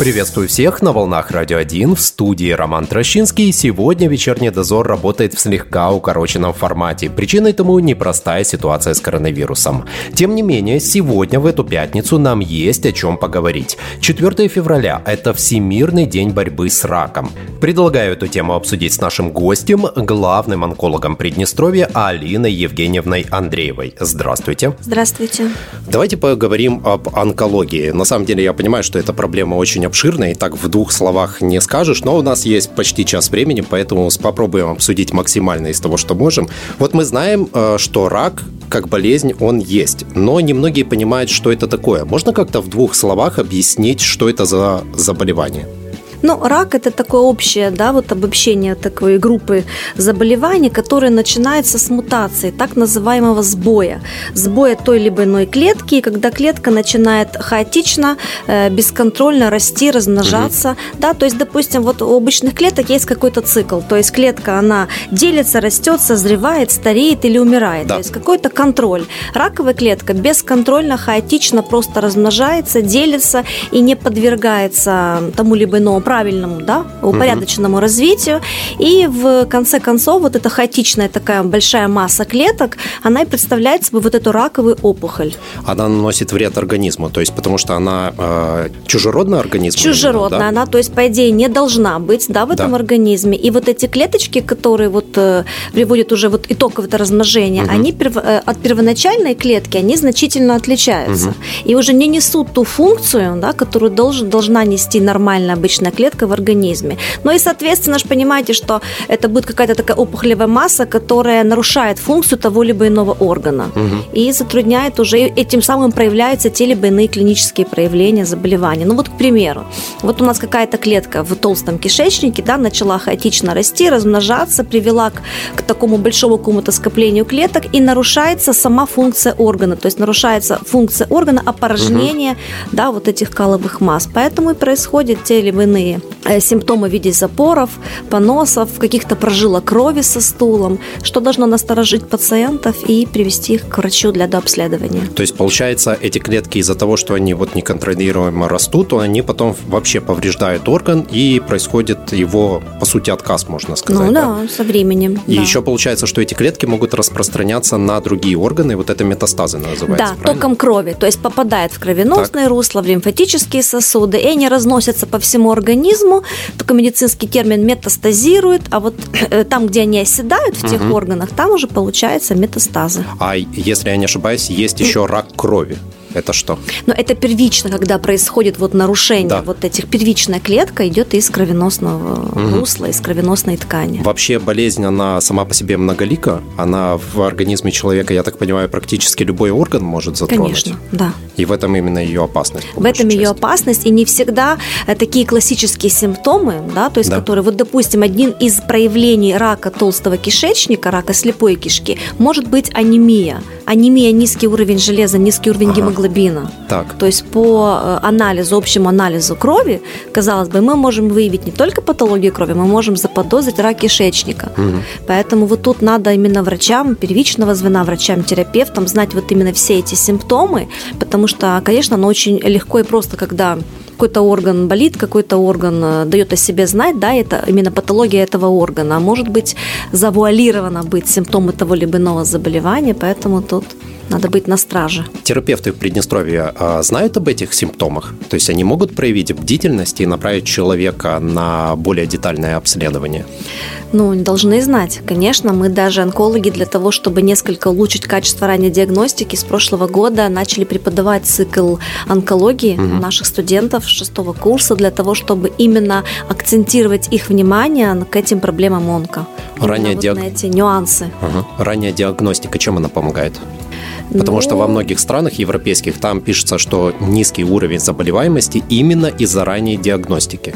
Приветствую всех на волнах Радио 1 в студии Роман Трощинский. Сегодня вечерний дозор работает в слегка укороченном формате. Причиной тому непростая ситуация с коронавирусом. Тем не менее, сегодня в эту пятницу нам есть о чем поговорить. 4 февраля – это Всемирный день борьбы с раком. Предлагаю эту тему обсудить с нашим гостем, главным онкологом Приднестровья Алиной Евгеньевной Андреевой. Здравствуйте. Здравствуйте. Давайте поговорим об онкологии. На самом деле я понимаю, что эта проблема очень обширная, и так в двух словах не скажешь, но у нас есть почти час времени, поэтому попробуем обсудить максимально из того, что можем. Вот мы знаем, э, что рак как болезнь, он есть, но немногие понимают, что это такое. Можно как-то в двух словах объяснить, что это за заболевание? Ну, рак – это такое общее, да, вот обобщение такой группы заболеваний, которые начинаются с мутации, так называемого сбоя. Сбоя той либо иной клетки, и когда клетка начинает хаотично, э, бесконтрольно расти, размножаться, угу. да, то есть, допустим, вот у обычных клеток есть какой-то цикл, то есть клетка, она делится, растет, созревает, стареет или умирает, да. то есть какой-то контроль. Раковая клетка бесконтрольно, хаотично просто размножается, делится и не подвергается тому либо иному правильному, да, упорядоченному угу. развитию. И в конце концов вот эта хаотичная такая большая масса клеток, она и представляет собой вот эту раковую опухоль. Она наносит вред организму, то есть потому что она э, чужеродная организм? Чужеродная, да? она, то есть по идее не должна быть, да, в этом да. организме. И вот эти клеточки, которые вот э, приводят уже вот итог это размножение, угу. они перв, э, от первоначальной клетки, они значительно отличаются. Угу. И уже не несут ту функцию, да, которую должен, должна нести нормальная обычная клетка в организме. Ну и, соответственно, же понимаете, что это будет какая-то такая опухолевая масса, которая нарушает функцию того либо иного органа угу. и затрудняет уже, и тем самым проявляются те либо иные клинические проявления заболевания. Ну вот, к примеру, вот у нас какая-то клетка в толстом кишечнике, да, начала хаотично расти, размножаться, привела к, к такому большому какому-то скоплению клеток и нарушается сама функция органа, то есть нарушается функция органа опорожнения, угу. да, вот этих каловых масс. Поэтому и происходят те либо иные основные э, симптомы в виде запоров, поносов, каких-то прожилок крови со стулом, что должно насторожить пациентов и привести их к врачу для дообследования. То есть, получается, эти клетки из-за того, что они вот неконтролируемо растут, то они потом вообще повреждают орган и происходит его, по сути, отказ, можно сказать. Ну да, да? со временем. И да. еще получается, что эти клетки могут распространяться на другие органы, вот это метастазы называется, Да, правильно? током крови, то есть попадает в кровеносное так. русло, в лимфатические сосуды, и они разносятся по всему организму, организму, только медицинский термин метастазирует, а вот э, там, где они оседают в тех угу. органах, там уже получается метастазы. А если я не ошибаюсь, есть еще рак крови. Это что? Но это первично, когда происходит вот нарушение да. вот этих. Первичная клетка идет из кровеносного угу. русла, из кровеносной ткани. Вообще болезнь, она сама по себе многолика. Она в организме человека, я так понимаю, практически любой орган может затронуть. Конечно, да. И в этом именно ее опасность. В этом части. ее опасность. И не всегда э, такие классические симптомы, да, то есть да. которые, вот, допустим, один из проявлений рака толстого кишечника, рака слепой кишки, может быть анемия. Анемия, низкий уровень железа, низкий уровень ага. гемоглобина гемоглобина. Так. То есть по э, анализу, общему анализу крови, казалось бы, мы можем выявить не только патологию крови, мы можем заподозрить рак кишечника. Угу. Поэтому вот тут надо именно врачам первичного звена, врачам-терапевтам знать вот именно все эти симптомы, потому что, конечно, оно очень легко и просто, когда какой-то орган болит, какой-то орган э, дает о себе знать, да, это именно патология этого органа. А может быть завуалировано быть симптомы того либо иного заболевания, поэтому тут надо быть на страже. Терапевты в Приднестровье а, знают об этих симптомах? То есть они могут проявить бдительность и направить человека на более детальное обследование? Ну, должны знать. Конечно, мы даже онкологи для того, чтобы несколько улучшить качество ранней диагностики, с прошлого года начали преподавать цикл онкологии угу. наших студентов шестого курса для того, чтобы именно акцентировать их внимание к этим проблемам онко. Ранняя вот диаг... эти нюансы. Угу. Ранняя диагностика, чем она помогает? Потому ну... что во многих странах европейских там пишется, что низкий уровень заболеваемости именно из-за ранней диагностики.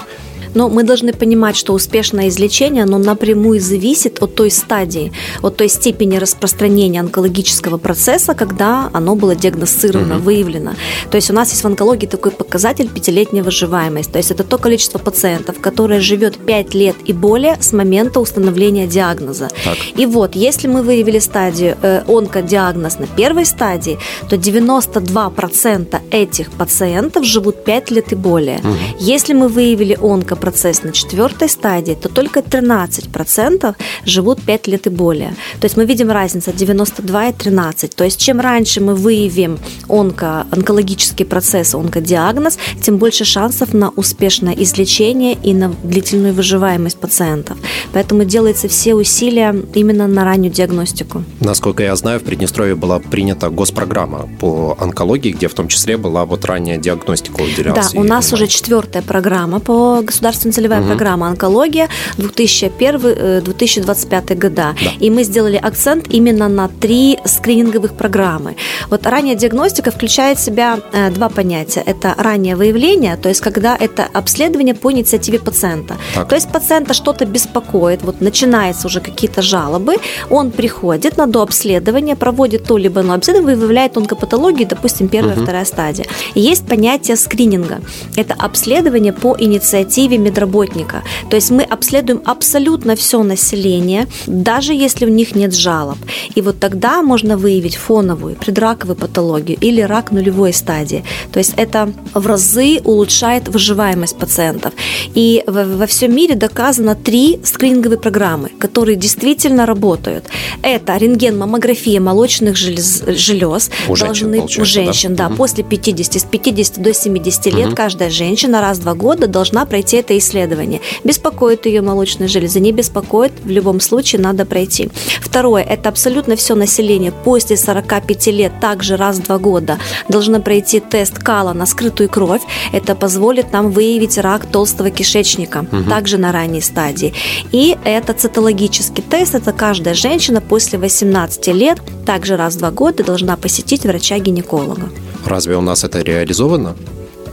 Но мы должны понимать, что успешное излечение, оно напрямую зависит от той стадии, от той степени распространения онкологического процесса, когда оно было диагностировано, угу. выявлено. То есть у нас есть в онкологии такой показатель пятилетняя выживаемость. То есть это то количество пациентов, которое живет 5 лет и более с момента установления диагноза. Так. И вот, если мы выявили стадию э, онкодиагноз на первой стадии, то 92% этих пациентов живут 5 лет и более. Угу. Если мы выявили онкопроцесс на четвертой стадии, то только 13% живут 5 лет и более. То есть мы видим разницу 92 и 13. То есть чем раньше мы выявим онко, онкологический процесс, онкодиагноз, тем больше шансов на успешное излечение и на длительную выживаемость пациентов. Поэтому делаются все усилия именно на раннюю диагностику. Насколько я знаю, в Приднестровье была принята госпрограмма по онкологии, где в том числе была вот ранняя диагностика уделялась. Да, у нас уже четвертая программа по государственной целевая угу. программа онкология 2001-2025 э, года. Да. И мы сделали акцент именно на три скрининговых программы. Вот ранняя диагностика включает в себя э, два понятия. Это раннее выявление, то есть когда это обследование по инициативе пациента. Так. То есть пациента что-то беспокоит, вот начинаются уже какие-то жалобы, он приходит на дообследование, проводит то либо на обследование, выявляет онкопатологию, допустим, первая, угу. вторая стадия. Есть понятие скрининга. Это обследование по инициативе медработника. То есть мы обследуем абсолютно все население, даже если у них нет жалоб. И вот тогда можно выявить фоновую, предраковую патологию или рак нулевой стадии. То есть это в разы улучшает выживаемость пациентов. И во всем мире доказано три скрининговые программы, которые действительно работают. Это рентген, маммография молочных желез, желез у должны женщин, у женщин, да, да угу. после 50, с 50 до 70 лет угу. каждая женщина раз в два года должна пройти это исследование. Беспокоит ее молочные железы, не беспокоит, в любом случае надо пройти. Второе, это абсолютно все население после 45 лет, также раз в два года, должно пройти тест кала на скрытую кровь. Это позволит нам выявить рак толстого кишечника, угу. также на ранней стадии. И это цитологический тест, это каждая женщина после 18 лет, также раз в два года должна посетить врача-гинеколога. Разве у нас это реализовано?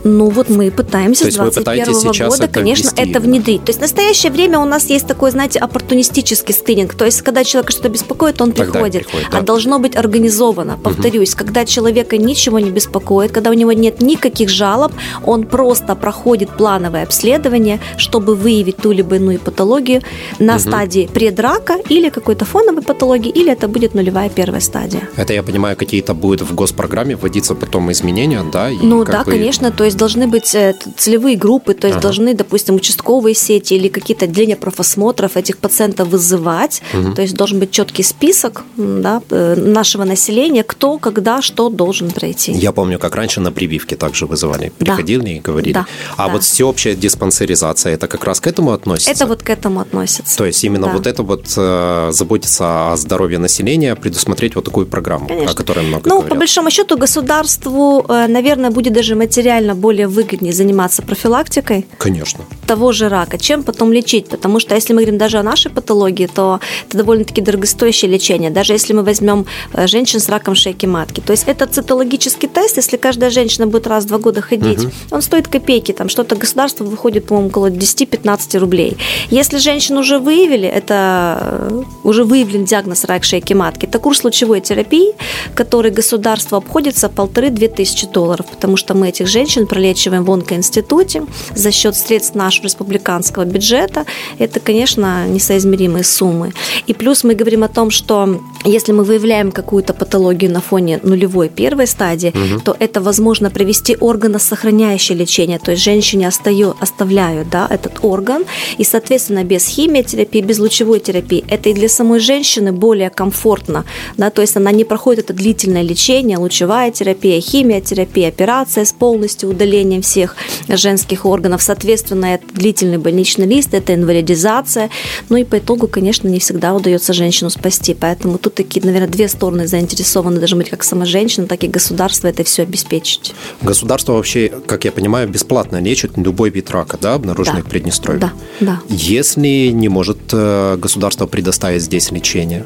Ну вот мы пытаемся с 2021 года, это конечно, ввести, это внедрить. То есть в настоящее время у нас есть такой, знаете, оппортунистический скрининг. То есть когда человека что-то беспокоит, он Тогда приходит. приходит да. А должно быть организовано. Повторюсь, угу. когда человека ничего не беспокоит, когда у него нет никаких жалоб, он просто проходит плановое обследование, чтобы выявить ту либо иную патологию на угу. стадии предрака или какой-то фоновой патологии, или это будет нулевая первая стадия. Это, я понимаю, какие-то будут в госпрограмме вводиться потом изменения, да? И ну да, бы... конечно. То есть должны быть э, целевые группы, то есть ага. должны, допустим, участковые сети или какие-то отделения профосмотров этих пациентов вызывать. Угу. То есть должен быть четкий список да, э, нашего населения, кто, когда, что должен пройти. Я помню, как раньше на прививке также вызывали. Приходили да. и говорили. Да. А да. вот всеобщая диспансеризация, это как раз к этому относится? Это вот к этому относится. То есть именно да. вот это вот э, заботиться о здоровье населения, предусмотреть вот такую программу, Конечно. о которой много ну, говорят. по большому счету, государству, наверное, будет даже материально более выгоднее заниматься профилактикой. Конечно. Того же рака, чем потом лечить. Потому что если мы говорим даже о нашей патологии, то это довольно-таки дорогостоящее лечение. Даже если мы возьмем э, женщин с раком шейки матки. То есть это цитологический тест, если каждая женщина будет раз в два года ходить, угу. он стоит копейки. Там что-то государство выходит, по-моему, около 10-15 рублей. Если женщину уже выявили, это э, уже выявлен диагноз рак шейки матки, это курс лучевой терапии, который государство обходится полторы-две тысячи долларов, потому что мы этих женщин пролечиваем в онкоинституте за счет средств нашего республиканского бюджета. Это, конечно, несоизмеримые суммы. И плюс мы говорим о том, что если мы выявляем какую-то патологию на фоне нулевой первой стадии, угу. то это возможно провести органосохраняющее лечение, то есть женщине остаю, оставляют да, этот орган, и, соответственно, без химиотерапии, без лучевой терапии, это и для самой женщины более комфортно, да, то есть она не проходит это длительное лечение, лучевая терапия, химиотерапия, операция с полностью удалением всех женских органов, соответственно, это длительный больничный лист, это инвалидизация, ну и по итогу, конечно, не всегда удается женщину спасти, поэтому тут такие, наверное, две стороны заинтересованы, даже быть как сама женщина, так и государство это все обеспечить. Государство вообще, как я понимаю, бесплатно лечит любой вид рака, да, обнаруженный да. в Приднестровье? Да, да. Если не может э, государство предоставить здесь лечение?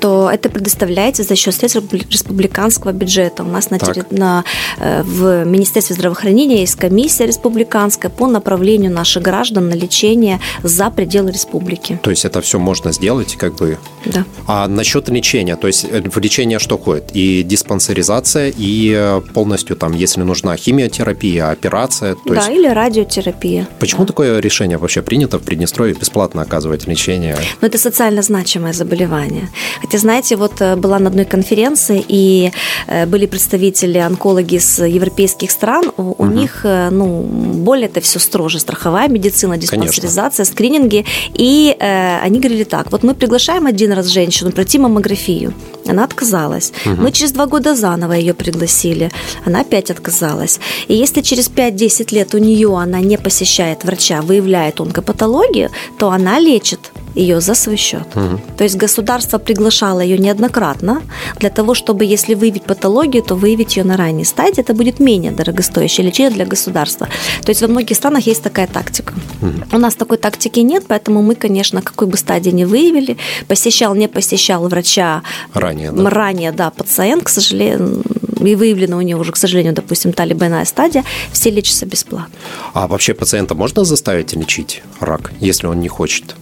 То это предоставляется за счет средств республиканского бюджета. У нас на, на, э, в Министерстве здравоохранения здравоохранения есть комиссия республиканская по направлению наших граждан на лечение за пределы республики. То есть это все можно сделать, как бы. Да. А насчет лечения, то есть в лечение что входит? И диспансеризация, и полностью там, если нужна химиотерапия, операция. То да, есть... или радиотерапия. Почему да. такое решение вообще принято в Приднестровье бесплатно оказывать лечение? Ну, это социально значимое заболевание. Хотя, знаете, вот э, была на одной конференции, и э, были представители онкологи с европейских стран, у угу. них, э, ну, более это все строже, страховая медицина, диспансеризация, Конечно. скрининги, и э, они говорили так, вот мы приглашаем один раз женщину пройти маммографию, она отказалась. Угу. Мы через два года заново ее пригласили, она опять отказалась. И если через 5-10 лет у нее она не посещает врача, выявляет онкопатологию, то она лечит ее за свой счет. Угу. То есть государство приглашало ее неоднократно для того, чтобы, если выявить патологию, то выявить ее на ранней стадии. Это будет менее дорогостоящее лечение для государства. То есть во многих странах есть такая тактика. Угу. У нас такой тактики нет, поэтому мы, конечно, какой бы стадии не выявили, посещал, не посещал врача ранее, да, ранее, да пациент, к сожалению, и выявлена у него уже, к сожалению, допустим, та либо иная стадия, все лечатся бесплатно. А вообще пациента можно заставить лечить рак, если он не хочет?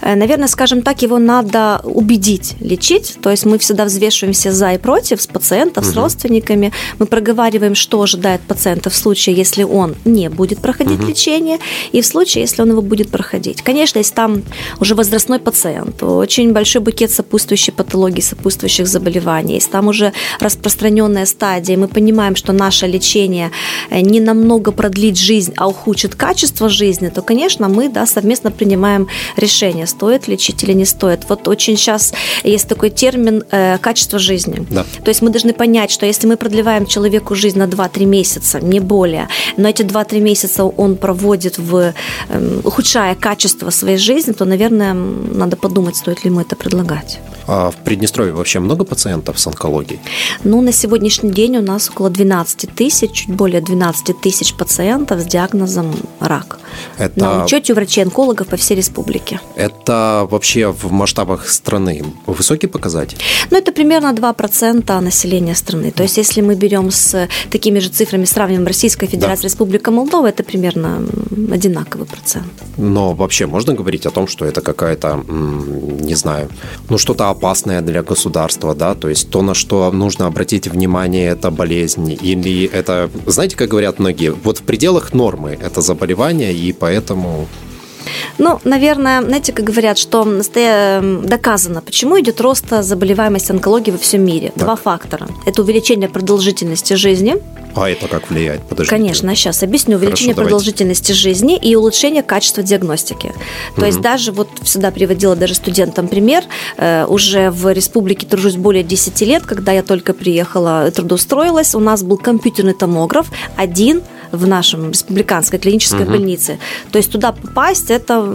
Э, наверное, скажем так, его надо убедить лечить. То есть мы всегда взвешиваем все за и против с пациентом, угу. с родственниками. Мы проговариваем, что ожидает пациента в случае, если он не будет проходить угу. лечение, и в случае, если он его будет проходить. Конечно, если там уже возрастной пациент, очень большой букет сопутствующей патологии, сопутствующих заболеваний, если там уже распространенная стадия, мы понимаем, что наше лечение э, не намного продлит жизнь, а ухудшит качество жизни, то, конечно, мы да, совместно принимаем решение решение, стоит лечить или не стоит. Вот очень сейчас есть такой термин э, качество жизни. Да. То есть мы должны понять, что если мы продлеваем человеку жизнь на 2-3 месяца, не более, но эти 2-3 месяца он проводит в э, ухудшая качество своей жизни, то, наверное, надо подумать, стоит ли ему это предлагать. А в Приднестровье вообще много пациентов с онкологией? Ну, на сегодняшний день у нас около 12 тысяч, чуть более 12 тысяч пациентов с диагнозом рак. Это... На учете у врачей-онкологов по всей республике. Это вообще в масштабах страны высокий показатель? Ну, это примерно 2% населения страны. То есть, если мы берем с такими же цифрами, сравниваем Российская Федерация, да. Республика Молдова, это примерно одинаковый процент. Но вообще можно говорить о том, что это какая-то, не знаю, ну что-то опасное для государства, да, то есть то, на что нужно обратить внимание, это болезнь, или это, знаете, как говорят многие, вот в пределах нормы это заболевание, и поэтому ну, наверное, знаете, как говорят, что доказано, почему идет рост заболеваемости онкологии во всем мире. Так. Два фактора. Это увеличение продолжительности жизни. А это как влияет? Подождите. Конечно, сейчас объясню. Увеличение Хорошо, продолжительности жизни и улучшение качества диагностики. То угу. есть даже, вот всегда приводила даже студентам пример, э, уже в республике тружусь более 10 лет, когда я только приехала, трудоустроилась, у нас был компьютерный томограф, один в нашем республиканской клинической угу. больнице. То есть туда попасть, это,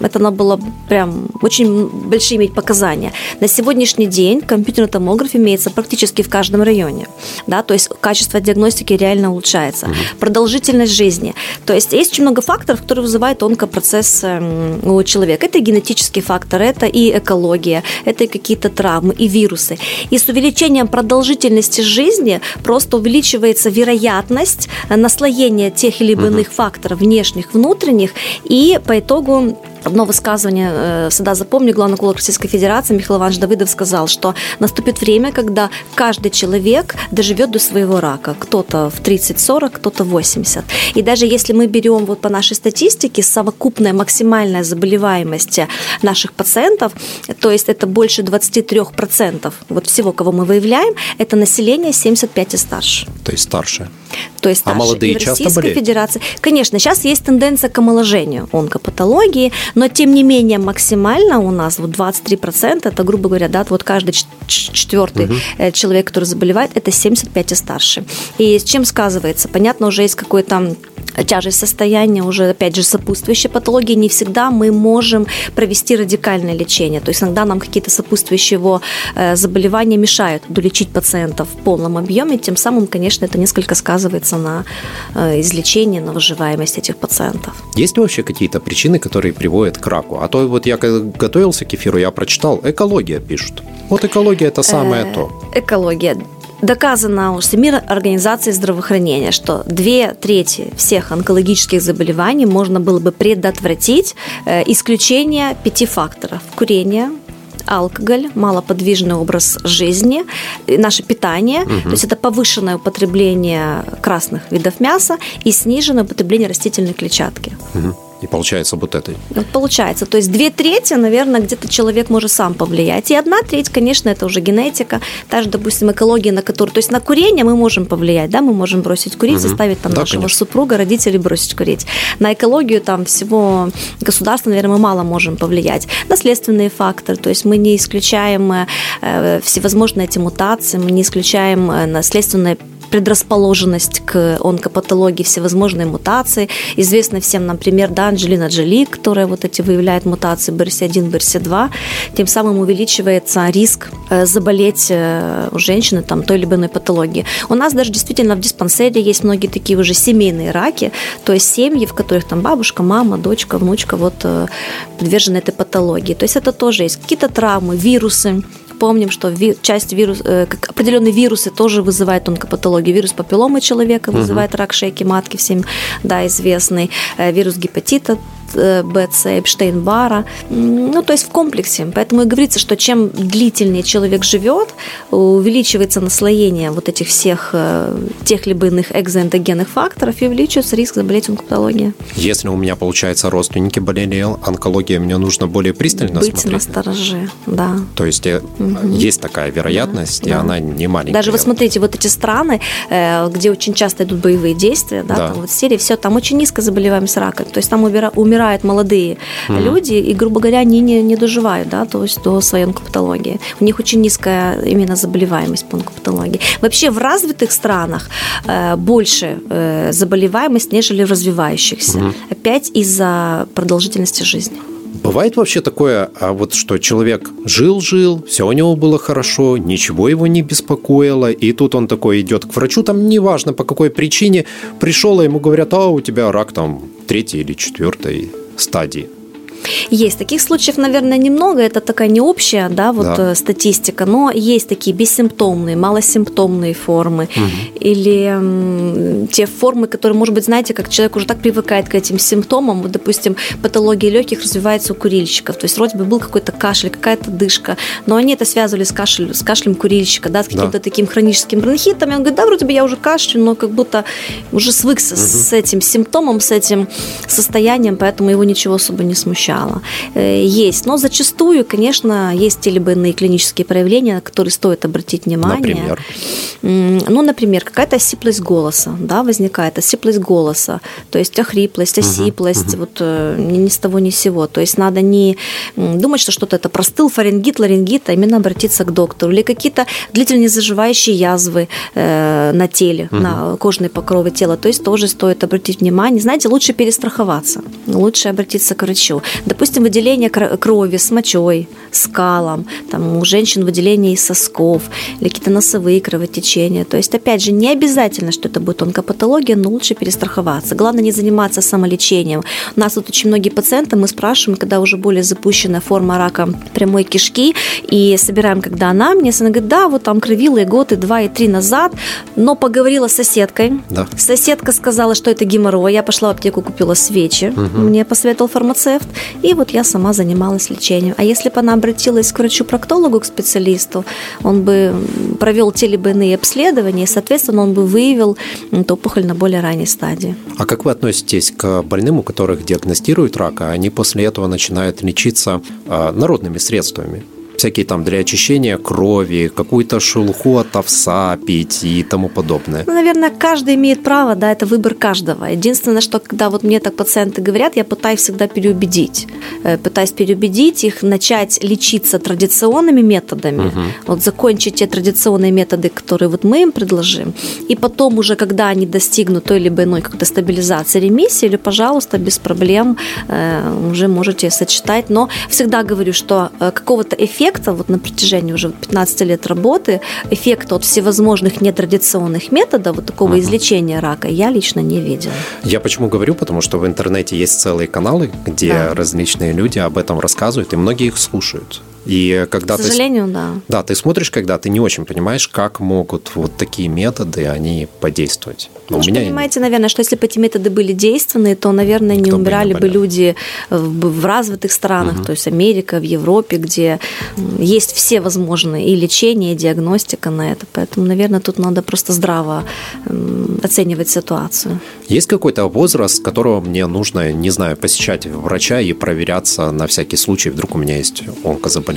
это надо было прям очень большие иметь показания. На сегодняшний день компьютерный томограф имеется практически в каждом районе. Да, то есть качество диагностики реально улучшается. Угу. Продолжительность жизни. То есть есть очень много факторов, которые вызывают онкопроцесс эм, у человека. Это генетический фактор, это и экология, это и какие-то травмы, и вирусы. И с увеличением продолжительности жизни просто увеличивается вероятность наслоения наслоение тех или иных факторов, внешних, внутренних, и по итогу одно высказывание э, всегда запомню, главный онколог Российской Федерации Михаил Иванович Давыдов сказал, что наступит время, когда каждый человек доживет до своего рака. Кто-то в 30-40, кто-то в 80. И даже если мы берем вот по нашей статистике совокупная максимальная заболеваемость наших пациентов, то есть это больше 23% вот всего, кого мы выявляем, это население 75 и старше. То есть старше. То есть старше. А молодые и в часто болеют? Федерации. Конечно, сейчас есть тенденция к омоложению онкопатологии, но тем не менее максимально у нас вот 23%, это, грубо говоря, да, вот каждый четвертый угу. человек, который заболевает, это 75 и старше. И с чем сказывается? Понятно, уже есть какой-то тяжесть состояния, уже, опять же, сопутствующие патологии, не всегда мы можем провести радикальное лечение. То есть иногда нам какие-то сопутствующие его э, заболевания мешают долечить пациента в полном объеме, тем самым, конечно, это несколько сказывается на э, излечении, на выживаемости этих пациентов. Есть ли вообще какие-то причины, которые приводят к раку? А то вот я готовился к эфиру, я прочитал, экология пишут. Вот экология – это самое э, то. Экология доказано у Всемирной организации здравоохранения, что две трети всех онкологических заболеваний можно было бы предотвратить э, исключение пяти факторов. Курение, алкоголь, малоподвижный образ жизни, наше питание, угу. то есть это повышенное употребление красных видов мяса и сниженное употребление растительной клетчатки. Угу. И получается вот это. Вот получается. То есть две трети, наверное, где-то человек может сам повлиять. И одна треть, конечно, это уже генетика. Та же, допустим, экология, на которую... То есть на курение мы можем повлиять, да, мы можем бросить курить, угу. заставить там да, нашего конечно. супруга, родителей бросить курить. На экологию там всего государства, наверное, мы мало можем повлиять. Наследственные факторы, то есть мы не исключаем э, всевозможные эти мутации, мы не исключаем э, наследственное предрасположенность к онкопатологии, всевозможные мутации. Известно всем, например, да, Анджелина Джоли, которая вот эти выявляет мутации BRCA1, BRCA2, тем самым увеличивается риск э, заболеть э, у женщины там, той или иной патологии. У нас даже действительно в диспансере есть многие такие уже семейные раки, то есть семьи, в которых там бабушка, мама, дочка, внучка вот э, подвержены этой патологии. То есть это тоже есть какие-то травмы, вирусы, Помним, что часть вирус, э, как определенные вирусы тоже вызывают онкопатологию. Вирус папилломы человека вызывает угу. рак шейки матки, всем да, известный. Э, вирус гепатита БЦ, Эпштейн-Бара. Ну, то есть в комплексе. Поэтому и говорится, что чем длительнее человек живет, увеличивается наслоение вот этих всех э, тех либо иных экзоэндогенных факторов и увеличивается риск заболеть онкологией. Если у меня, получается, родственники болели онкологией, мне нужно более пристально Быть смотреть? Быть настороже, да. То есть угу. есть такая вероятность, да, и да. она не маленькая. Даже вы смотрите, вот эти страны, где очень часто идут боевые действия, да, да. там вот Сирия, все, там очень низкая заболеваемость раком. То есть там умирают умирают молодые mm-hmm. люди, и, грубо говоря, они не, не доживают да, то есть до своей онкопатологии. У них очень низкая именно заболеваемость по онкопатологии. Вообще в развитых странах э, больше э, заболеваемость, нежели в развивающихся. Mm-hmm. Опять из-за продолжительности жизни. Бывает вообще такое, а вот что человек жил-жил, все у него было хорошо, ничего его не беспокоило, и тут он такой идет к врачу, там неважно по какой причине, пришел, и ему говорят, а у тебя рак там третий или четвертый стадии. Есть таких случаев, наверное, немного. Это такая не общая, да, вот да. Э, статистика, но есть такие бессимптомные, малосимптомные формы угу. или м, те формы, которые, может быть, знаете, как человек уже так привыкает к этим симптомам. Вот, допустим, патология легких развивается у курильщиков. То есть вроде бы был какой-то кашель, какая-то дышка, но они это связывали с, кашель, с кашлем курильщика, да, с каким-то да. таким хроническим бронхитом. И он говорит, да, вроде бы я уже кашлю, но как будто уже свыкся угу. с этим симптомом, с этим состоянием, поэтому его ничего особо не смущает начала. Э, есть. Но зачастую, конечно, есть те либо иные клинические проявления, на которые стоит обратить внимание. Например? Ну, например, какая-то осиплость голоса, да, возникает, осиплость голоса, то есть охриплость, осиплость, угу, вот э, ни, ни с того ни с сего. То есть надо не думать, что что-то это простыл, фарингит, ларингит, а именно обратиться к доктору. Или какие-то длительно заживающие язвы э, на теле, угу. на кожной покрове тела. То есть тоже стоит обратить внимание. Знаете, лучше перестраховаться, лучше обратиться к врачу. Допустим, выделение крови с мочой, с калом, там у женщин выделение из сосков, или какие-то носовые кровотечения. То есть, опять же, не обязательно, что это будет онкопатология, но лучше перестраховаться. Главное не заниматься самолечением. У нас вот очень многие пациенты, мы спрашиваем, когда уже более запущенная форма рака прямой кишки, и собираем, когда она мне, она говорит, да, вот там кровила и год, и два, и три назад, но поговорила с соседкой. Да. Соседка сказала, что это геморрой. Я пошла в аптеку, купила свечи. Угу. Мне посоветовал фармацевт. И вот я сама занималась лечением. А если бы она обратилась к врачу-проктологу, к специалисту, он бы провел те либо иные обследования, и, соответственно, он бы выявил эту опухоль на более ранней стадии. А как вы относитесь к больным, у которых диагностируют рак, а они после этого начинают лечиться а, народными средствами? Всякие там для очищения крови, какую-то шелуху от овса пить и тому подобное? Ну, наверное, каждый имеет право, да, это выбор каждого. Единственное, что когда вот мне так пациенты говорят, я пытаюсь всегда переубедить. Э, пытаюсь переубедить их начать лечиться традиционными методами, угу. вот закончить те традиционные методы, которые вот мы им предложим, и потом уже, когда они достигнут той либо иной как-то стабилизации ремиссии, или, пожалуйста, без проблем э, уже можете сочетать. Но всегда говорю, что э, какого-то эффекта эффекта вот на протяжении уже 15 лет работы, эффекта от всевозможных нетрадиционных методов вот такого uh-huh. излечения рака я лично не видела. Я почему говорю? Потому что в интернете есть целые каналы, где да. различные люди об этом рассказывают, и многие их слушают. И когда К сожалению, ты, да. Да, ты смотришь, когда ты не очень понимаешь, как могут вот такие методы, они подействовать. Но ну, у меня... понимаете, наверное, что если бы эти методы были действенные, то, наверное, не умирали бы, бы люди в, в развитых странах, угу. то есть Америка, в Европе, где есть все возможные и лечение, и диагностика на это. Поэтому, наверное, тут надо просто здраво оценивать ситуацию. Есть какой-то возраст, которого мне нужно, не знаю, посещать врача и проверяться на всякий случай, вдруг у меня есть онкозаболевание?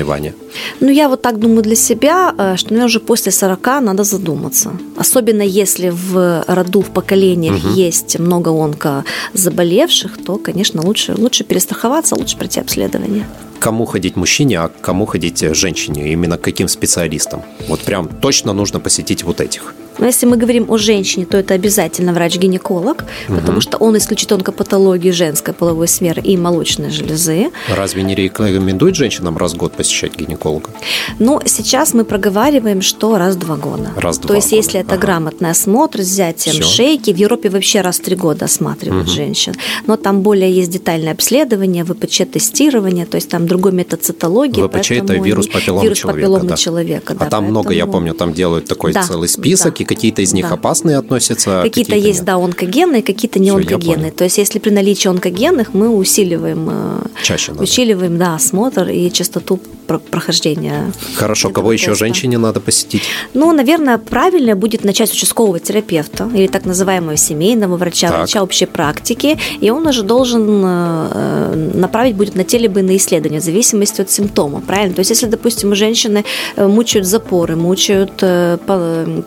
Ну, я вот так думаю для себя, э, что, наверное, уже после 40 надо задуматься. Особенно если в роду, в поколениях угу. есть много онкозаболевших, то, конечно, лучше, лучше перестраховаться, лучше пройти обследование кому ходить мужчине, а кому ходить женщине, именно к каким специалистам. Вот прям точно нужно посетить вот этих. Но если мы говорим о женщине, то это обязательно врач-гинеколог, угу. потому что он исключит онкопатологию женской половой сферы и молочной железы. Разве не рекомендует женщинам раз в год посещать гинеколога? Ну, сейчас мы проговариваем, что раз в два года. Раз в два То есть, года. если это ага. грамотный осмотр, взятием Все. шейки, в Европе вообще раз в три года осматривают угу. женщин. Но там более есть детальное обследование, ВПЧ-тестирование, то есть там другой метод цитологии. ВПЧ – это вирус папилломы вирус человека. Папилломы да. человека да, а там поэтому... много, я помню, там делают такой да, целый список, да. и какие-то из них да. опасные относятся. Какие-то какие есть, нет. да, онкогенные, какие-то не Все, онкогенные. То есть, если при наличии онкогенных мы усиливаем, э, Чаще усиливаем, да, осмотр и частоту прохождения. Хорошо, кого еще женщине надо посетить? Ну, наверное, правильно будет начать с участкового терапевта или так называемого семейного врача, так. врача общей практики, и он уже должен э, направить будет на телебойные исследования в зависимости от симптома, правильно? То есть, если, допустим, у женщины э, мучают запоры, мучают э,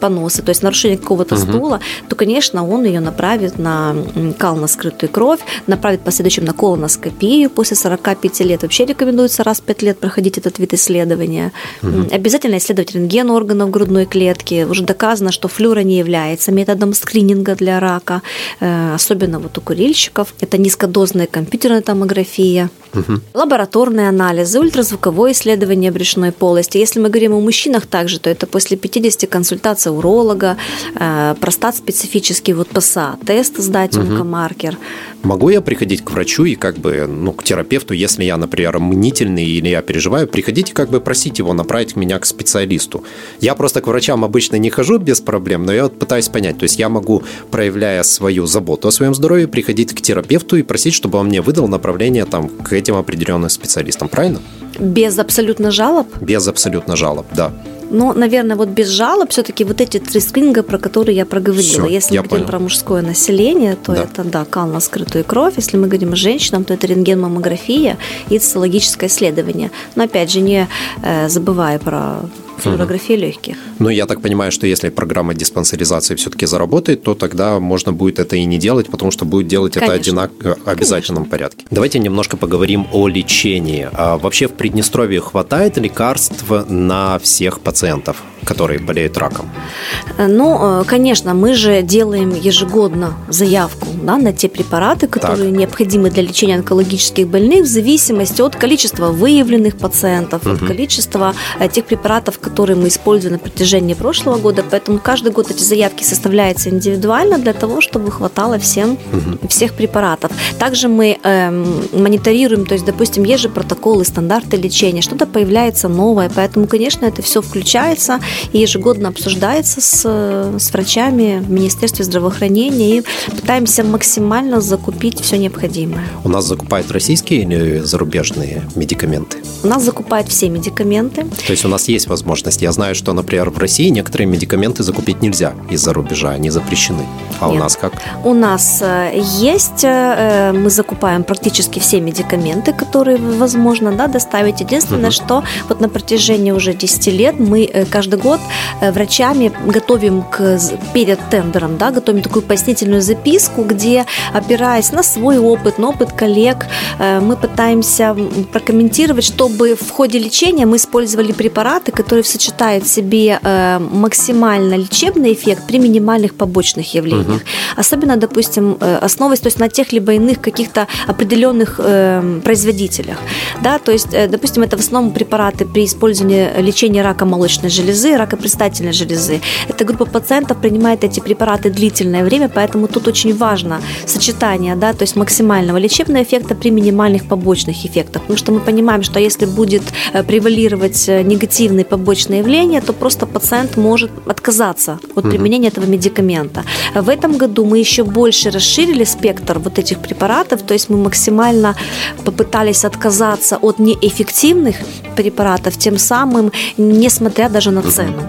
поносы, то есть нарушение какого-то угу. стула, то, конечно, он ее направит на кал на скрытую кровь, направит в последующем на колоноскопию после 45 лет. Вообще рекомендуется раз в 5 лет проходить этот вид исследования. Угу. Обязательно исследовать рентген органов грудной клетки. Уже доказано, что флюра не является методом скрининга для рака, э, особенно вот у курильщиков. Это низкодозная компьютерная томография. Угу. Лабораторные анализы, ультразвуковое исследование брюшной полости. Если мы говорим о мужчинах также, то это после 50 консультаций уролога, э, простат специфический, вот ПСА, тест сдать, угу. онкомаркер. Могу я приходить к врачу и как бы, ну, к терапевту, если я, например, мнительный или я переживаю, приходите как бы просить его направить меня к специалисту. Я просто к врачам обычно не хожу без проблем, но я вот пытаюсь понять, то есть я могу, проявляя свою заботу о своем здоровье, приходить к терапевту и просить, чтобы он мне выдал направление там к этим определенным специалистам, правильно? Без абсолютно жалоб? Без абсолютно жалоб, да. Но, наверное, вот без жалоб все-таки вот эти три скрининга, про которые я проговорила. Все, Если мы говорим понял. про мужское население, то да. это, да, кал на скрытую кровь. Если мы говорим о женщинам, то это рентген-маммография и цитологическое исследование. Но, опять же, не э, забывая про флюорографии угу. легких. Ну, я так понимаю, что если программа диспансеризации все-таки заработает, то тогда можно будет это и не делать, потому что будет делать Конечно. это одинак... Э, обязательном Конечно. порядке. Давайте немножко поговорим о лечении. А вообще в Приднестровье хватает лекарств на всех пациентов? которые болеют раком? Э, ну, э, конечно, мы же делаем ежегодно заявку да, на те препараты, которые так. необходимы для лечения онкологических больных в зависимости от количества выявленных пациентов, угу. от количества тех препаратов, которые мы используем на протяжении прошлого года. Поэтому каждый год эти заявки составляются индивидуально для того, чтобы хватало всем угу. всех препаратов. Также мы эм, мониторируем, то есть, допустим, есть же протоколы, стандарты лечения, что-то появляется новое, поэтому, конечно, это все включается и ежегодно обсуждается с, с врачами в Министерстве здравоохранения и пытаемся максимально закупить все необходимое. У нас закупают российские или зарубежные медикаменты? У нас закупают все медикаменты. То есть у нас есть возможность. Я знаю, что, например, в России некоторые медикаменты закупить нельзя из-за рубежа, они запрещены. А Нет. у нас как? У нас э, есть, э, мы закупаем практически все медикаменты, которые возможно да, доставить. Единственное, угу. что вот на протяжении уже 10 лет мы э, каждый год врачами готовим к, перед тендером, да, готовим такую пояснительную записку, где, опираясь на свой опыт, на опыт коллег, мы пытаемся прокомментировать, чтобы в ходе лечения мы использовали препараты, которые который сочетает в себе э, максимально лечебный эффект при минимальных побочных явлениях. Угу. Особенно, допустим, э, основываясь то есть, на тех либо иных каких-то определенных э, производителях. Да, то есть, допустим, это в основном препараты при использовании лечения рака молочной железы, рака предстательной железы. Эта группа пациентов принимает эти препараты длительное время, поэтому тут очень важно сочетание, да, то есть максимального лечебного эффекта при минимальных побочных эффектах. Потому что мы понимаем, что если будет превалировать э, негативные побочные явления, то просто пациент может отказаться от применения этого медикамента. В этом году мы еще больше расширили спектр вот этих препаратов, то есть мы максимально попытались отказаться от неэффективных препаратов, тем самым несмотря даже на цену.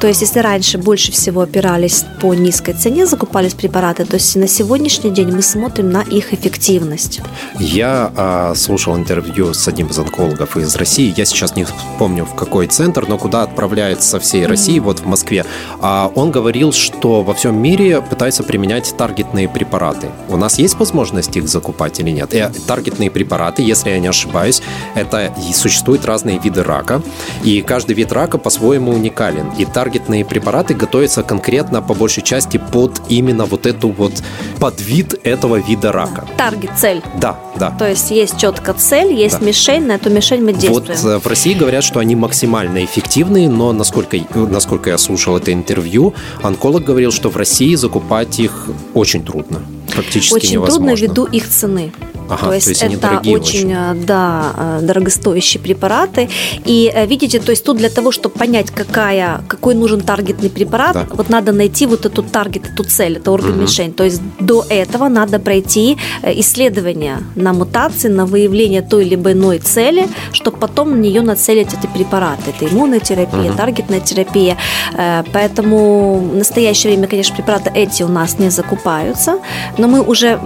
То есть если раньше больше всего опирались по низкой цене, закупались препараты, то есть на сегодняшний день мы смотрим на их эффективность. Я а, слушал интервью с одним из онкологов из России. Я сейчас не помню в какой центр, но куда отправляются со всей России, вот в Москве. А он говорил, что во всем мире пытаются применять таргетные препараты. У нас есть возможность их закупать или нет? И э, таргетные препараты, если я не ошибаюсь, это и существуют разные виды рака, и каждый вид рака по-своему уникален. И таргетные препараты готовятся конкретно по большей части под именно вот эту вот подвид этого вида рака. Таргет, цель. Да, да. То есть есть четко цель, есть да. мишень, на эту мишень мы действуем. Вот э, в России говорят, что они максимально эффективные, но насколько, насколько я слушал это интервью, онколог говорил, что в России закупать их очень трудно. Практически очень невозможно. трудно ввиду их цены. Ага, то есть, то есть это очень, очень, э, да, э, дорогостоящие препараты. И э, видите, то есть тут для того, чтобы понять, какая, какой нужен таргетный препарат, да. вот надо найти вот эту таргет, эту цель, это орган-мишень. Угу. То есть до этого надо пройти исследование на мутации, на выявление той либо иной цели, чтобы потом на нее нацелить эти препараты. Это иммунная терапия, угу. таргетная терапия. Поэтому в настоящее время, конечно, препараты эти у нас не закупаются, но мы уже,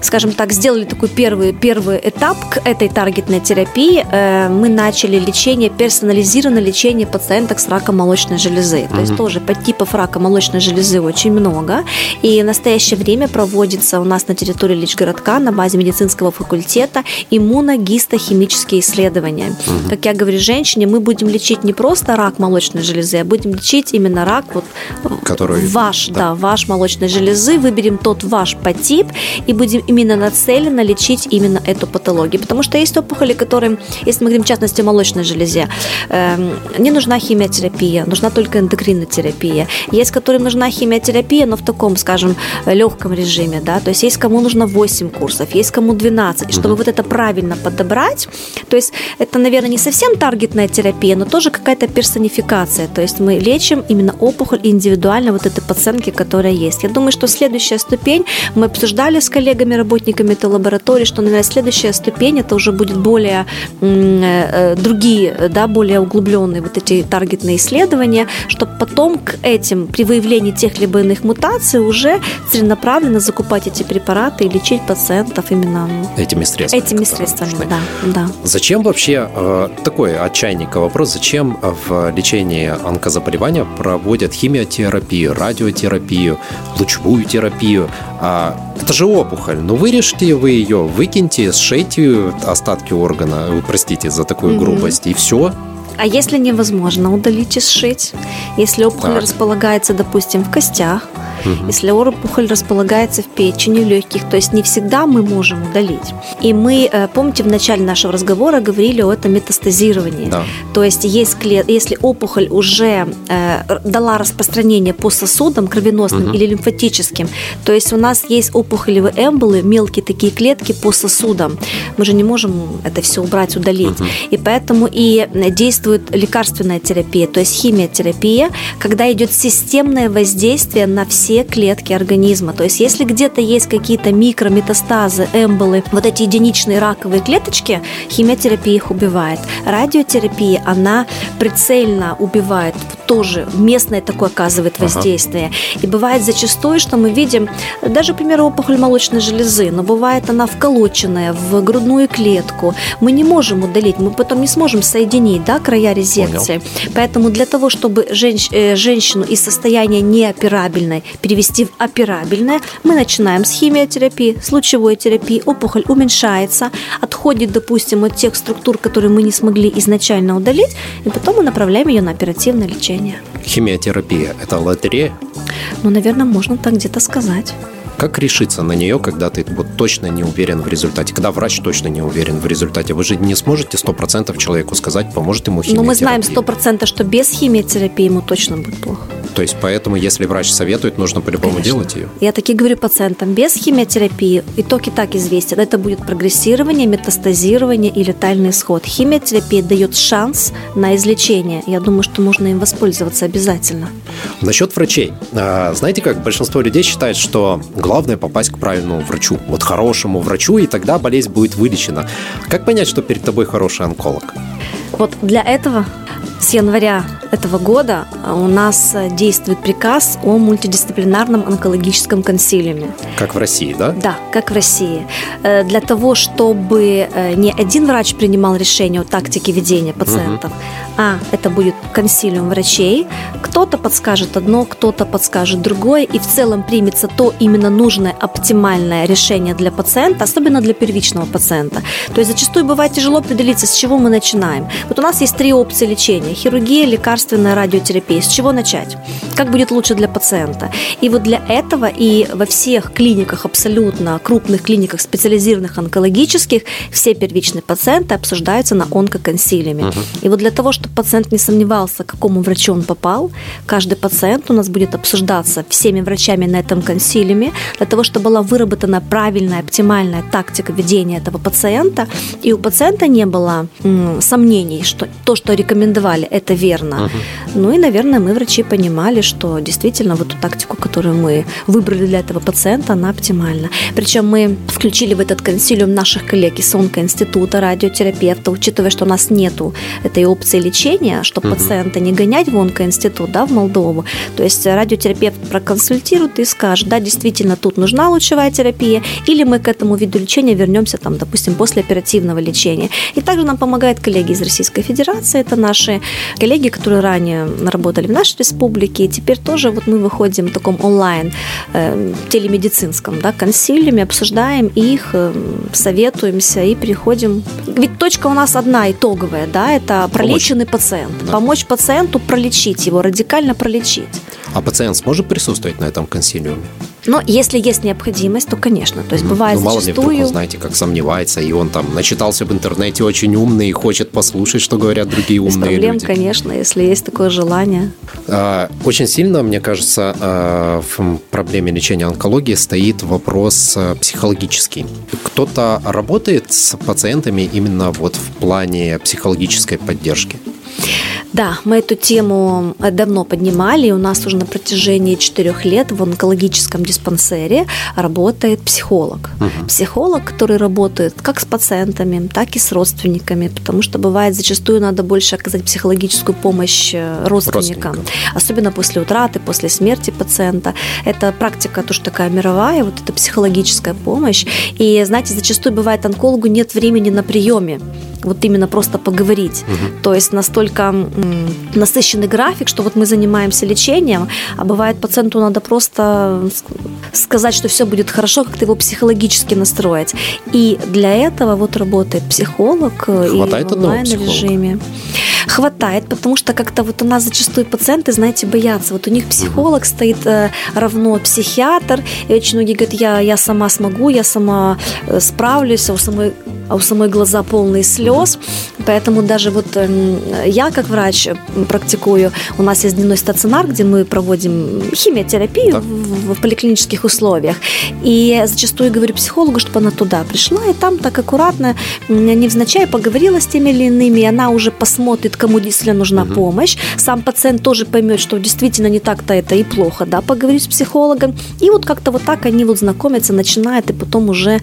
скажем так, сделали такой первый, первый этап к этой таргетной терапии. Э, мы начали лечение, персонализированное лечение пациенток с раком молочной железы. То есть тоже подтипов рака молочной железы очень много. И в настоящее время проводится у нас на территории Личгородка на базе медицинского факультета иммуногистохимические исследования. Как я говорю женщине, мы будем лечить не просто рак молочной железы, а будем лечить именно рак вот Который, ваш, да. да, ваш молочной железы. Выберем тот ваш подтип и будем именно нацеленно лечить именно эту патологию. Потому что есть опухоли, которые, если мы говорим в частности о молочной железе, э, не нужна химиотерапия, нужна только эндокринотерапия. Есть, которым нужна химиотерапия, но в таком, скажем, легком режиме, да, то есть есть кому нужно 8 курсов, есть кому 12. И чтобы вот это правильно подобрать, то есть это, наверное, не совсем таргетная терапия, но тоже какая-то персонификация, то есть мы лечим именно опухоль индивидуально вот этой пациентки, которая есть. Я думаю, что следующая ступень, мы обсуждали с коллегами, работниками этой лаборатории, что, наверное, следующая ступень это уже будет более э, другие, да, более углубленные вот эти таргетные исследования, чтобы потом к этим, при выявлении тех либо иных мутаций, уже целенаправленно закупать эти препараты и лечить пациентов именно этими средствами. Этими средствами, да, да. Зачем вообще, э, такой отчаянника вопрос, зачем в лечении онкозаболевания проводят химиотерапию, радиотерапию, лучевую терапию? А, это же опухоль, но вырежьте вы ее выкиньте, сшейте остатки органа, простите за такую угу. грубость, и все. А если невозможно удалить и сшить? Если опухоль так. располагается, допустим, в костях, угу. если опухоль располагается в печени, в легких, то есть не всегда мы можем удалить. И мы, э, помните, в начале нашего разговора говорили о этом метастазировании. Да. То есть если, если опухоль уже э, дала распространение по сосудам кровеносным угу. или лимфатическим, то есть у нас есть опухолевые эмболы, мелкие такие клетки по сосудам. Мы же не можем это все убрать, удалить. Угу. И поэтому и действует лекарственная терапия, то есть химиотерапия, когда идет системное воздействие на все все клетки организма. То есть если где-то есть какие-то микрометастазы, эмболы, вот эти единичные раковые клеточки, химиотерапия их убивает. Радиотерапия, она прицельно убивает тоже местное такое оказывает воздействие. Ага. И бывает зачастую, что мы видим, даже, к примеру, опухоль молочной железы, но бывает она вколоченная в грудную клетку. Мы не можем удалить, мы потом не сможем соединить да, края резекции. Понял. Поэтому для того, чтобы женщ, э, женщину из состояния неоперабельной перевести в операбельное, мы начинаем с химиотерапии, с лучевой терапии, опухоль уменьшается, отходит, допустим, от тех структур, которые мы не смогли изначально удалить, и потом мы направляем ее на оперативное лечение. Химиотерапия – это лотерея? Ну, наверное, можно так где-то сказать. Как решиться на нее, когда ты вот точно не уверен в результате? Когда врач точно не уверен в результате? Вы же не сможете 100% человеку сказать, поможет ему химиотерапия. Но мы знаем 100%, что без химиотерапии ему точно будет плохо. То есть поэтому, если врач советует, нужно по-любому делать ее? Я таки говорю пациентам, без химиотерапии итог и так известен. Это будет прогрессирование, метастазирование и летальный исход. Химиотерапия дает шанс на излечение. Я думаю, что нужно им воспользоваться обязательно. Насчет врачей. А, знаете, как большинство людей считает, что главное попасть к правильному врачу, вот хорошему врачу, и тогда болезнь будет вылечена. Как понять, что перед тобой хороший онколог? Вот для этого с января этого года у нас действует приказ о мультидисциплинарном онкологическом консилиуме. Как в России, да? Да, как в России. Э, для того, чтобы э, не один врач принимал решение о тактике ведения пациентов, угу. а это будет консилиум врачей, кто-то подскажет одно, кто-то подскажет другое, и в целом примется то именно нужное, оптимальное решение для пациента, особенно для первичного пациента. То есть зачастую бывает тяжело определиться, с чего мы начинаем. Вот у нас есть три опции лечения. Хирургия, лекарственная радиотерапия. С чего начать? Как будет лучше для пациента? И вот для этого и во всех клиниках, абсолютно крупных клиниках, специализированных онкологических, все первичные пациенты обсуждаются на онкоконсилиуме. Угу. И вот для того, чтобы пациент не сомневался, к какому врачу он попал, каждый пациент у нас будет обсуждаться всеми врачами на этом консилиуме, для того, чтобы была выработана правильная, оптимальная тактика ведения этого пациента, и у пациента не было м, сомнений, что то, что рекомендовали, это верно. Угу. Ну и, наверное, мы, врачи, понимали, что действительно вот ту тактику, которую мы выбрали для этого пациента, она оптимальна. Причем мы включили в этот консилиум наших коллег из онкоинститута, радиотерапевта, учитывая, что у нас нету этой опции лечения, чтобы угу. пациента не гонять в онкоинститут, да, в Молдову. То есть радиотерапевт проконсультирует и скажет, да, действительно, тут нужна лучевая терапия, или мы к этому виду лечения вернемся, там, допустим, после оперативного лечения. И также нам помогают коллеги из Российской Федерации, это наши коллеги, которые ранее работали в нашей республике, теперь тоже вот мы выходим в таком онлайн э, телемедицинском да, консилиуме, обсуждаем их, э, советуемся и приходим. Ведь точка у нас одна итоговая, да, это пролеченный Помочь. пациент. Да. Помочь пациенту пролечить его, радикально пролечить. А пациент сможет присутствовать на этом консилиуме? Но если есть необходимость, то, конечно. То есть бывает ну, мало зачастую... ли вдруг он, знаете, как сомневается, и он там начитался в интернете очень умный и хочет послушать, что говорят другие умные Без проблем, люди. конечно, если есть такое желание. А, очень сильно, мне кажется, а, в проблеме лечения онкологии стоит вопрос а, психологический. Кто-то работает с пациентами именно вот в плане психологической поддержки? Да, мы эту тему э, давно поднимали. У нас уже на протяжении четырех лет в онкологическом диспансере работает психолог. Угу. Психолог, который работает как с пациентами, так и с родственниками, потому что бывает зачастую надо больше оказать психологическую помощь э, родственникам, родственникам. особенно после утраты, после смерти пациента. Это практика тоже такая мировая, вот эта психологическая помощь. И, знаете, зачастую бывает онкологу нет времени на приеме вот именно просто поговорить. Угу. То есть настолько насыщенный график, что вот мы занимаемся лечением, а бывает пациенту надо просто сказать, что все будет хорошо, как-то его психологически настроить. И для этого вот работает психолог Хватает и в онлайн-режиме. Хватает, потому что как-то вот у нас зачастую пациенты, знаете, боятся. Вот у них психолог стоит э, равно психиатр, и очень многие говорят, я, я сама смогу, я сама э, справлюсь, а у самой а у самой глаза полные слез. Поэтому даже вот эм, я, как врач, практикую. У нас есть дневной стационар, где мы проводим химиотерапию да. в, в поликлинических условиях. И зачастую говорю психологу, чтобы она туда пришла, и там так аккуратно, невзначай поговорила с теми или иными, и она уже посмотрит, кому действительно нужна угу. помощь. Сам пациент тоже поймет, что действительно не так-то это и плохо, да, поговорить с психологом. И вот как-то вот так они вот знакомятся, начинают, и потом уже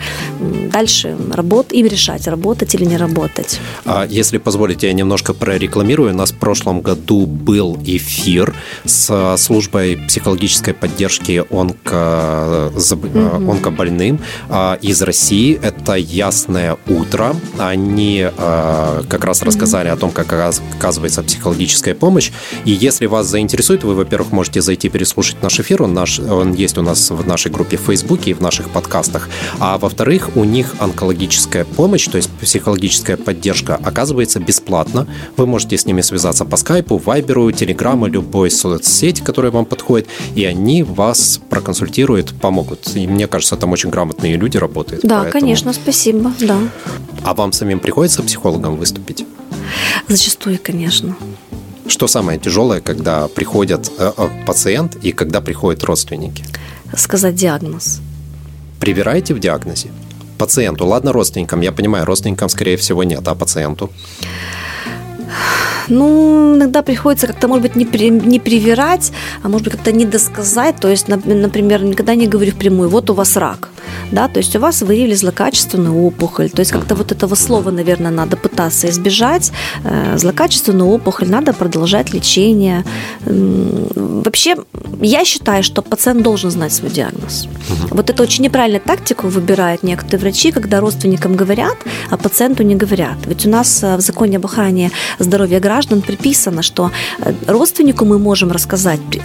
дальше работать, им решать, работать или не работать. А если позволите, я немножко прорекламирую. У нас в прошлом году был эфир с службой психологической поддержки онко, угу. онкобольным а, из России. Это «Ясное утро». Они а, как раз рассказали угу. о том, как оказывается психологическая помощь. И если вас заинтересует, вы, во-первых, можете зайти переслушать наш эфир. Он, наш, он есть у нас в нашей группе в Фейсбуке и в наших подкастах. А во-вторых, у них онкологическая помощь, то есть психологическая поддержка, оказывается бесплатно. Вы можете с ними связаться по скайпу, вайберу, телеграмму, любой соцсети, которая вам подходит, и они вас проконсультируют, помогут. И мне кажется, там очень грамотные люди работают. Да, поэтому... конечно, спасибо, да. А вам самим приходится психологом выступить? Зачастую, конечно. Что самое тяжелое, когда приходят э, э, пациент и когда приходят родственники? Сказать диагноз. Привираете в диагнозе? Пациенту, ладно, родственникам, я понимаю, родственникам, скорее всего, нет, а пациенту? Ну, иногда приходится как-то, может быть, не, при, не привирать, а может быть, как-то не досказать. То есть, например, никогда не говорю впрямую, вот у вас рак да, то есть у вас выявили злокачественную опухоль, то есть как-то вот этого слова, наверное, надо пытаться избежать. Э, злокачественную опухоль надо продолжать лечение. Вообще, я считаю, что пациент должен знать свой диагноз. Вот это очень неправильную тактику выбирают некоторые врачи, когда родственникам говорят, а пациенту не говорят. Ведь у нас э, в законе об охране здоровья граждан приписано, что э, родственнику мы можем рассказать при,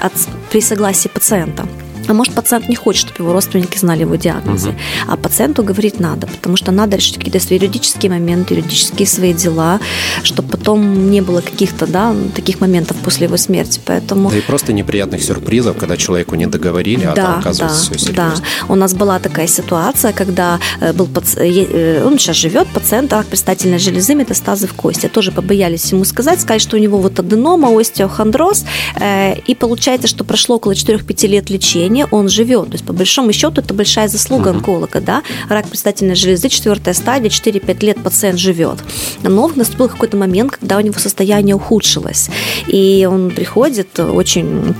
при согласии пациента. А может, пациент не хочет, чтобы его родственники знали его диагнозы. Угу. А пациенту говорить надо, потому что надо решить какие-то свои юридические моменты, юридические свои дела, чтобы потом не было каких-то да, таких моментов после его смерти. Поэтому... Да и просто неприятных сюрпризов, когда человеку не договорили, а да, там оказывается да, все серьезно. Да, у нас была такая ситуация, когда э, был паци... Э, он сейчас живет, пациент рак предстательной железы, метастазы в кости. Тоже побоялись ему сказать, сказать, что у него вот аденома, остеохондроз, э, и получается, что прошло около 4-5 лет лечения, стране он живет. То есть, по большому счету, это большая заслуга uh-huh. онколога, да. Рак предстательной железы, четвертая стадия, 4-5 лет пациент живет. Но наступил какой-то момент, когда у него состояние ухудшилось. И он приходит очень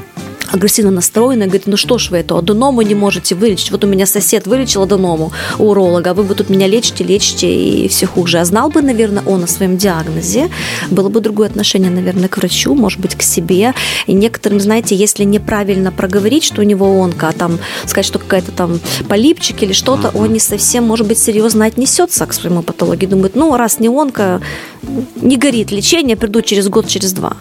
агрессивно настроенная, говорит, ну что ж вы эту аденому не можете вылечить, вот у меня сосед вылечил аденому у уролога, а вы бы тут меня лечите, лечите и все хуже. А знал бы, наверное, он о своем диагнозе, было бы другое отношение, наверное, к врачу, может быть, к себе. И некоторым, знаете, если неправильно проговорить, что у него онко, а там сказать, что какая-то там полипчик или что-то, он не совсем, может быть, серьезно отнесется к своему патологии. Думает, ну, раз не онко, не горит лечение, приду через год, через два.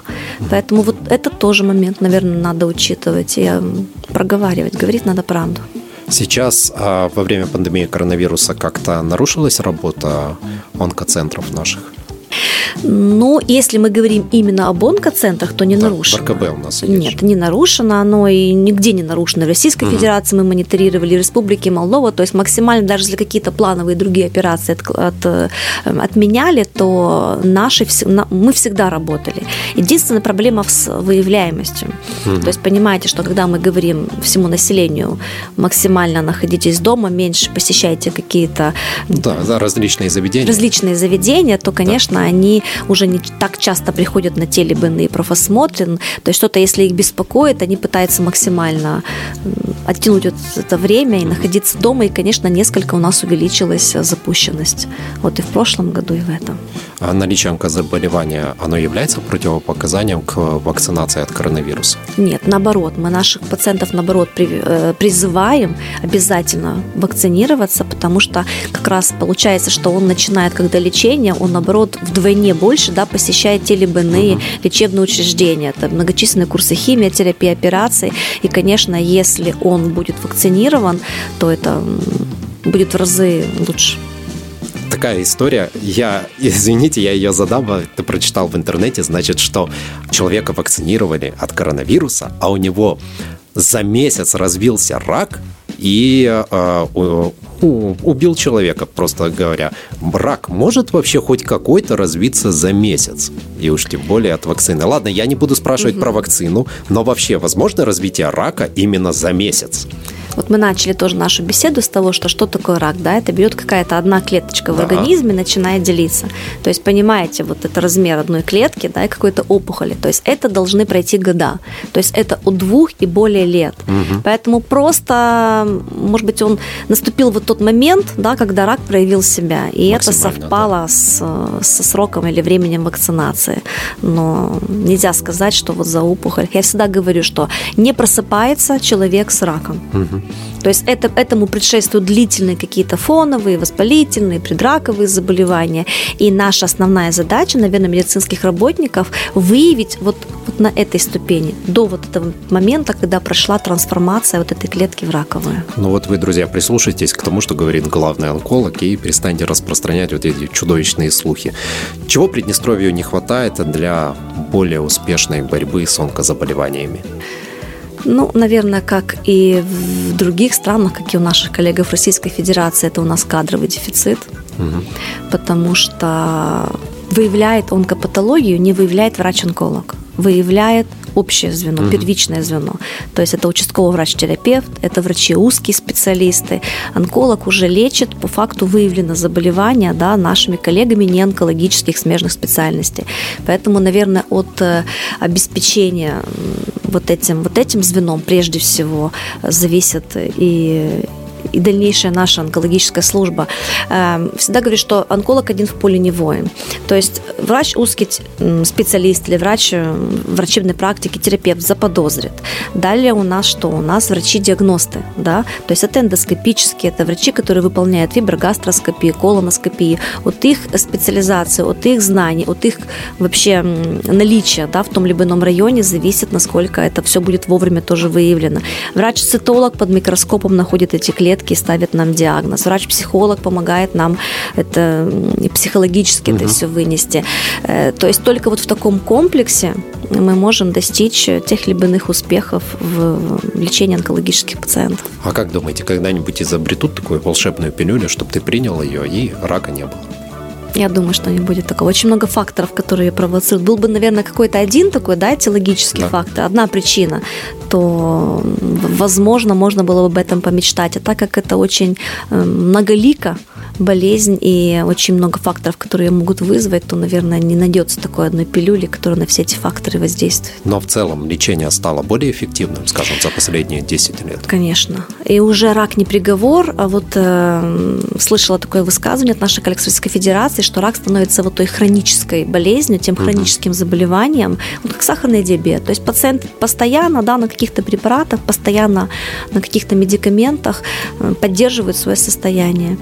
Поэтому вот это тоже момент, наверное, надо учитывать и проговаривать. Говорить надо правду. Сейчас а, во время пандемии коронавируса как-то нарушилась работа онкоцентров наших? Ну, если мы говорим именно об онкоцентрах, то не да, нарушено. РКБ у нас есть. Нет, не нарушено, оно и нигде не нарушено. В Российской угу. Федерации мы мониторировали, Республики Молдова, то есть максимально, даже если какие-то плановые другие операции от, от, э, отменяли, то наши, мы всегда работали. Единственная проблема с выявляемостью. Угу. То есть понимаете, что когда мы говорим всему населению максимально находитесь дома, меньше посещайте какие-то да, да, различные заведения. Различные заведения, то, конечно, да. они уже не так часто приходят на телебны и профосмотрен. То есть что-то, если их беспокоит, они пытаются максимально оттянуть это время и находиться дома. И, конечно, несколько у нас увеличилась запущенность. Вот и в прошлом году, и в этом. А наличие онкозаболевания, оно является противопоказанием к вакцинации от коронавируса? Нет, наоборот. Мы наших пациентов, наоборот, э, призываем обязательно вакцинироваться, потому что как раз получается, что он начинает, когда лечение, он, наоборот, вдвойне больше да, посещает те либо иные uh-huh. лечебные учреждения. Это многочисленные курсы химии, терапии, операций. И, конечно, если он будет вакцинирован, то это будет в разы лучше такая история. Я, извините, я ее задам, ты прочитал в интернете, значит, что человека вакцинировали от коронавируса, а у него за месяц развился рак, и э, убил человека, просто говоря. Рак может вообще хоть какой-то развиться за месяц? И уж тем более от вакцины. Ладно, я не буду спрашивать угу. про вакцину, но вообще возможно развитие рака именно за месяц? Вот мы начали тоже нашу беседу с того, что что такое рак, да, это берет какая-то одна клеточка в да. организме, начинает делиться. То есть, понимаете, вот это размер одной клетки, да, и какой-то опухоли. То есть, это должны пройти года. То есть, это от двух и более лет. Угу. Поэтому просто, может быть, он наступил вот тот момент, да, когда рак проявил себя, и это совпало да. с, со сроком или временем вакцинации. Но нельзя сказать, что вот за опухоль. Я всегда говорю, что не просыпается человек с раком. Угу. То есть это, этому предшествуют длительные какие-то фоновые, воспалительные, предраковые заболевания. И наша основная задача, наверное, медицинских работников выявить вот, вот на этой ступени, до вот этого момента, когда прошла трансформация вот этой клетки в раковую. Ну вот вы, друзья, прислушайтесь к тому, что говорит главный онколог, и перестаньте распространять вот эти чудовищные слухи. Чего Приднестровью не хватает для более успешной борьбы с онкозаболеваниями? Ну, наверное, как и в других странах, как и у наших коллег в Российской Федерации, это у нас кадровый дефицит, угу. потому что выявляет онкопатологию, не выявляет врач-онколог, выявляет общее звено, угу. первичное звено. То есть это участковый врач-терапевт, это врачи узкие специалисты. Онколог уже лечит, по факту выявлено заболевание да, нашими коллегами не онкологических смежных специальностей. Поэтому, наверное, от э, обеспечения вот этим, вот этим звеном прежде всего зависит и и дальнейшая наша онкологическая служба. Эм, всегда говорю, что онколог один в поле не воин. То есть врач узкий специалист или врач э, врачебной практики, терапевт заподозрит. Далее у нас что? У нас врачи-диагносты, да, то есть это эндоскопические, это врачи, которые выполняют фиброгастроскопию, колоноскопию. От их специализации, от их знаний, от их вообще наличия да, в том либо ином районе зависит, насколько это все будет вовремя тоже выявлено. Врач-цитолог под микроскопом находит эти клетки, клетки ставит нам диагноз. Врач-психолог помогает нам это психологически угу. это все вынести. Э, то есть только вот в таком комплексе мы можем достичь тех либо иных успехов в лечении онкологических пациентов. А как думаете, когда-нибудь изобретут такую волшебную пилюлю, чтобы ты принял ее и рака не было? Я думаю, что не будет такого. Очень много факторов, которые провоцируют. Был бы, наверное, какой-то один такой, да, этиологический да. фактор, одна причина, то, возможно, можно было бы об этом помечтать. А так как это очень э, многолико, болезнь и очень много факторов, которые могут вызвать, то, наверное, не найдется такой одной пилюли, которая на все эти факторы воздействует. Но в целом лечение стало более эффективным, скажем, за последние 10 лет? Конечно. И уже рак не приговор, а вот э, слышала такое высказывание от нашей коллег Российской Федерации, что рак становится вот той хронической болезнью, тем хроническим угу. заболеванием, вот как сахарный диабет. То есть пациент постоянно да, на каких-то препаратах, постоянно на каких-то медикаментах э, поддерживает свое состояние.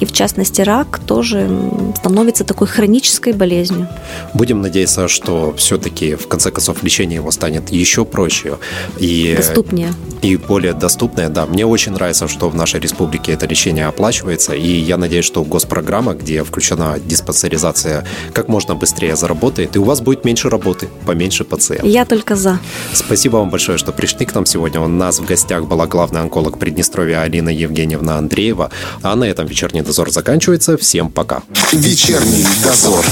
И в в частности рак, тоже становится такой хронической болезнью. Будем надеяться, что все-таки в конце концов лечение его станет еще проще и доступнее. И более доступное, да. Мне очень нравится, что в нашей республике это лечение оплачивается, и я надеюсь, что госпрограмма, где включена диспансеризация, как можно быстрее заработает, и у вас будет меньше работы, поменьше пациентов. Я только за. Спасибо вам большое, что пришли к нам сегодня. У нас в гостях была главный онколог Приднестровья Алина Евгеньевна Андреева. А на этом вечерний дозор заканчивается. Всем пока. Вечерний дозор.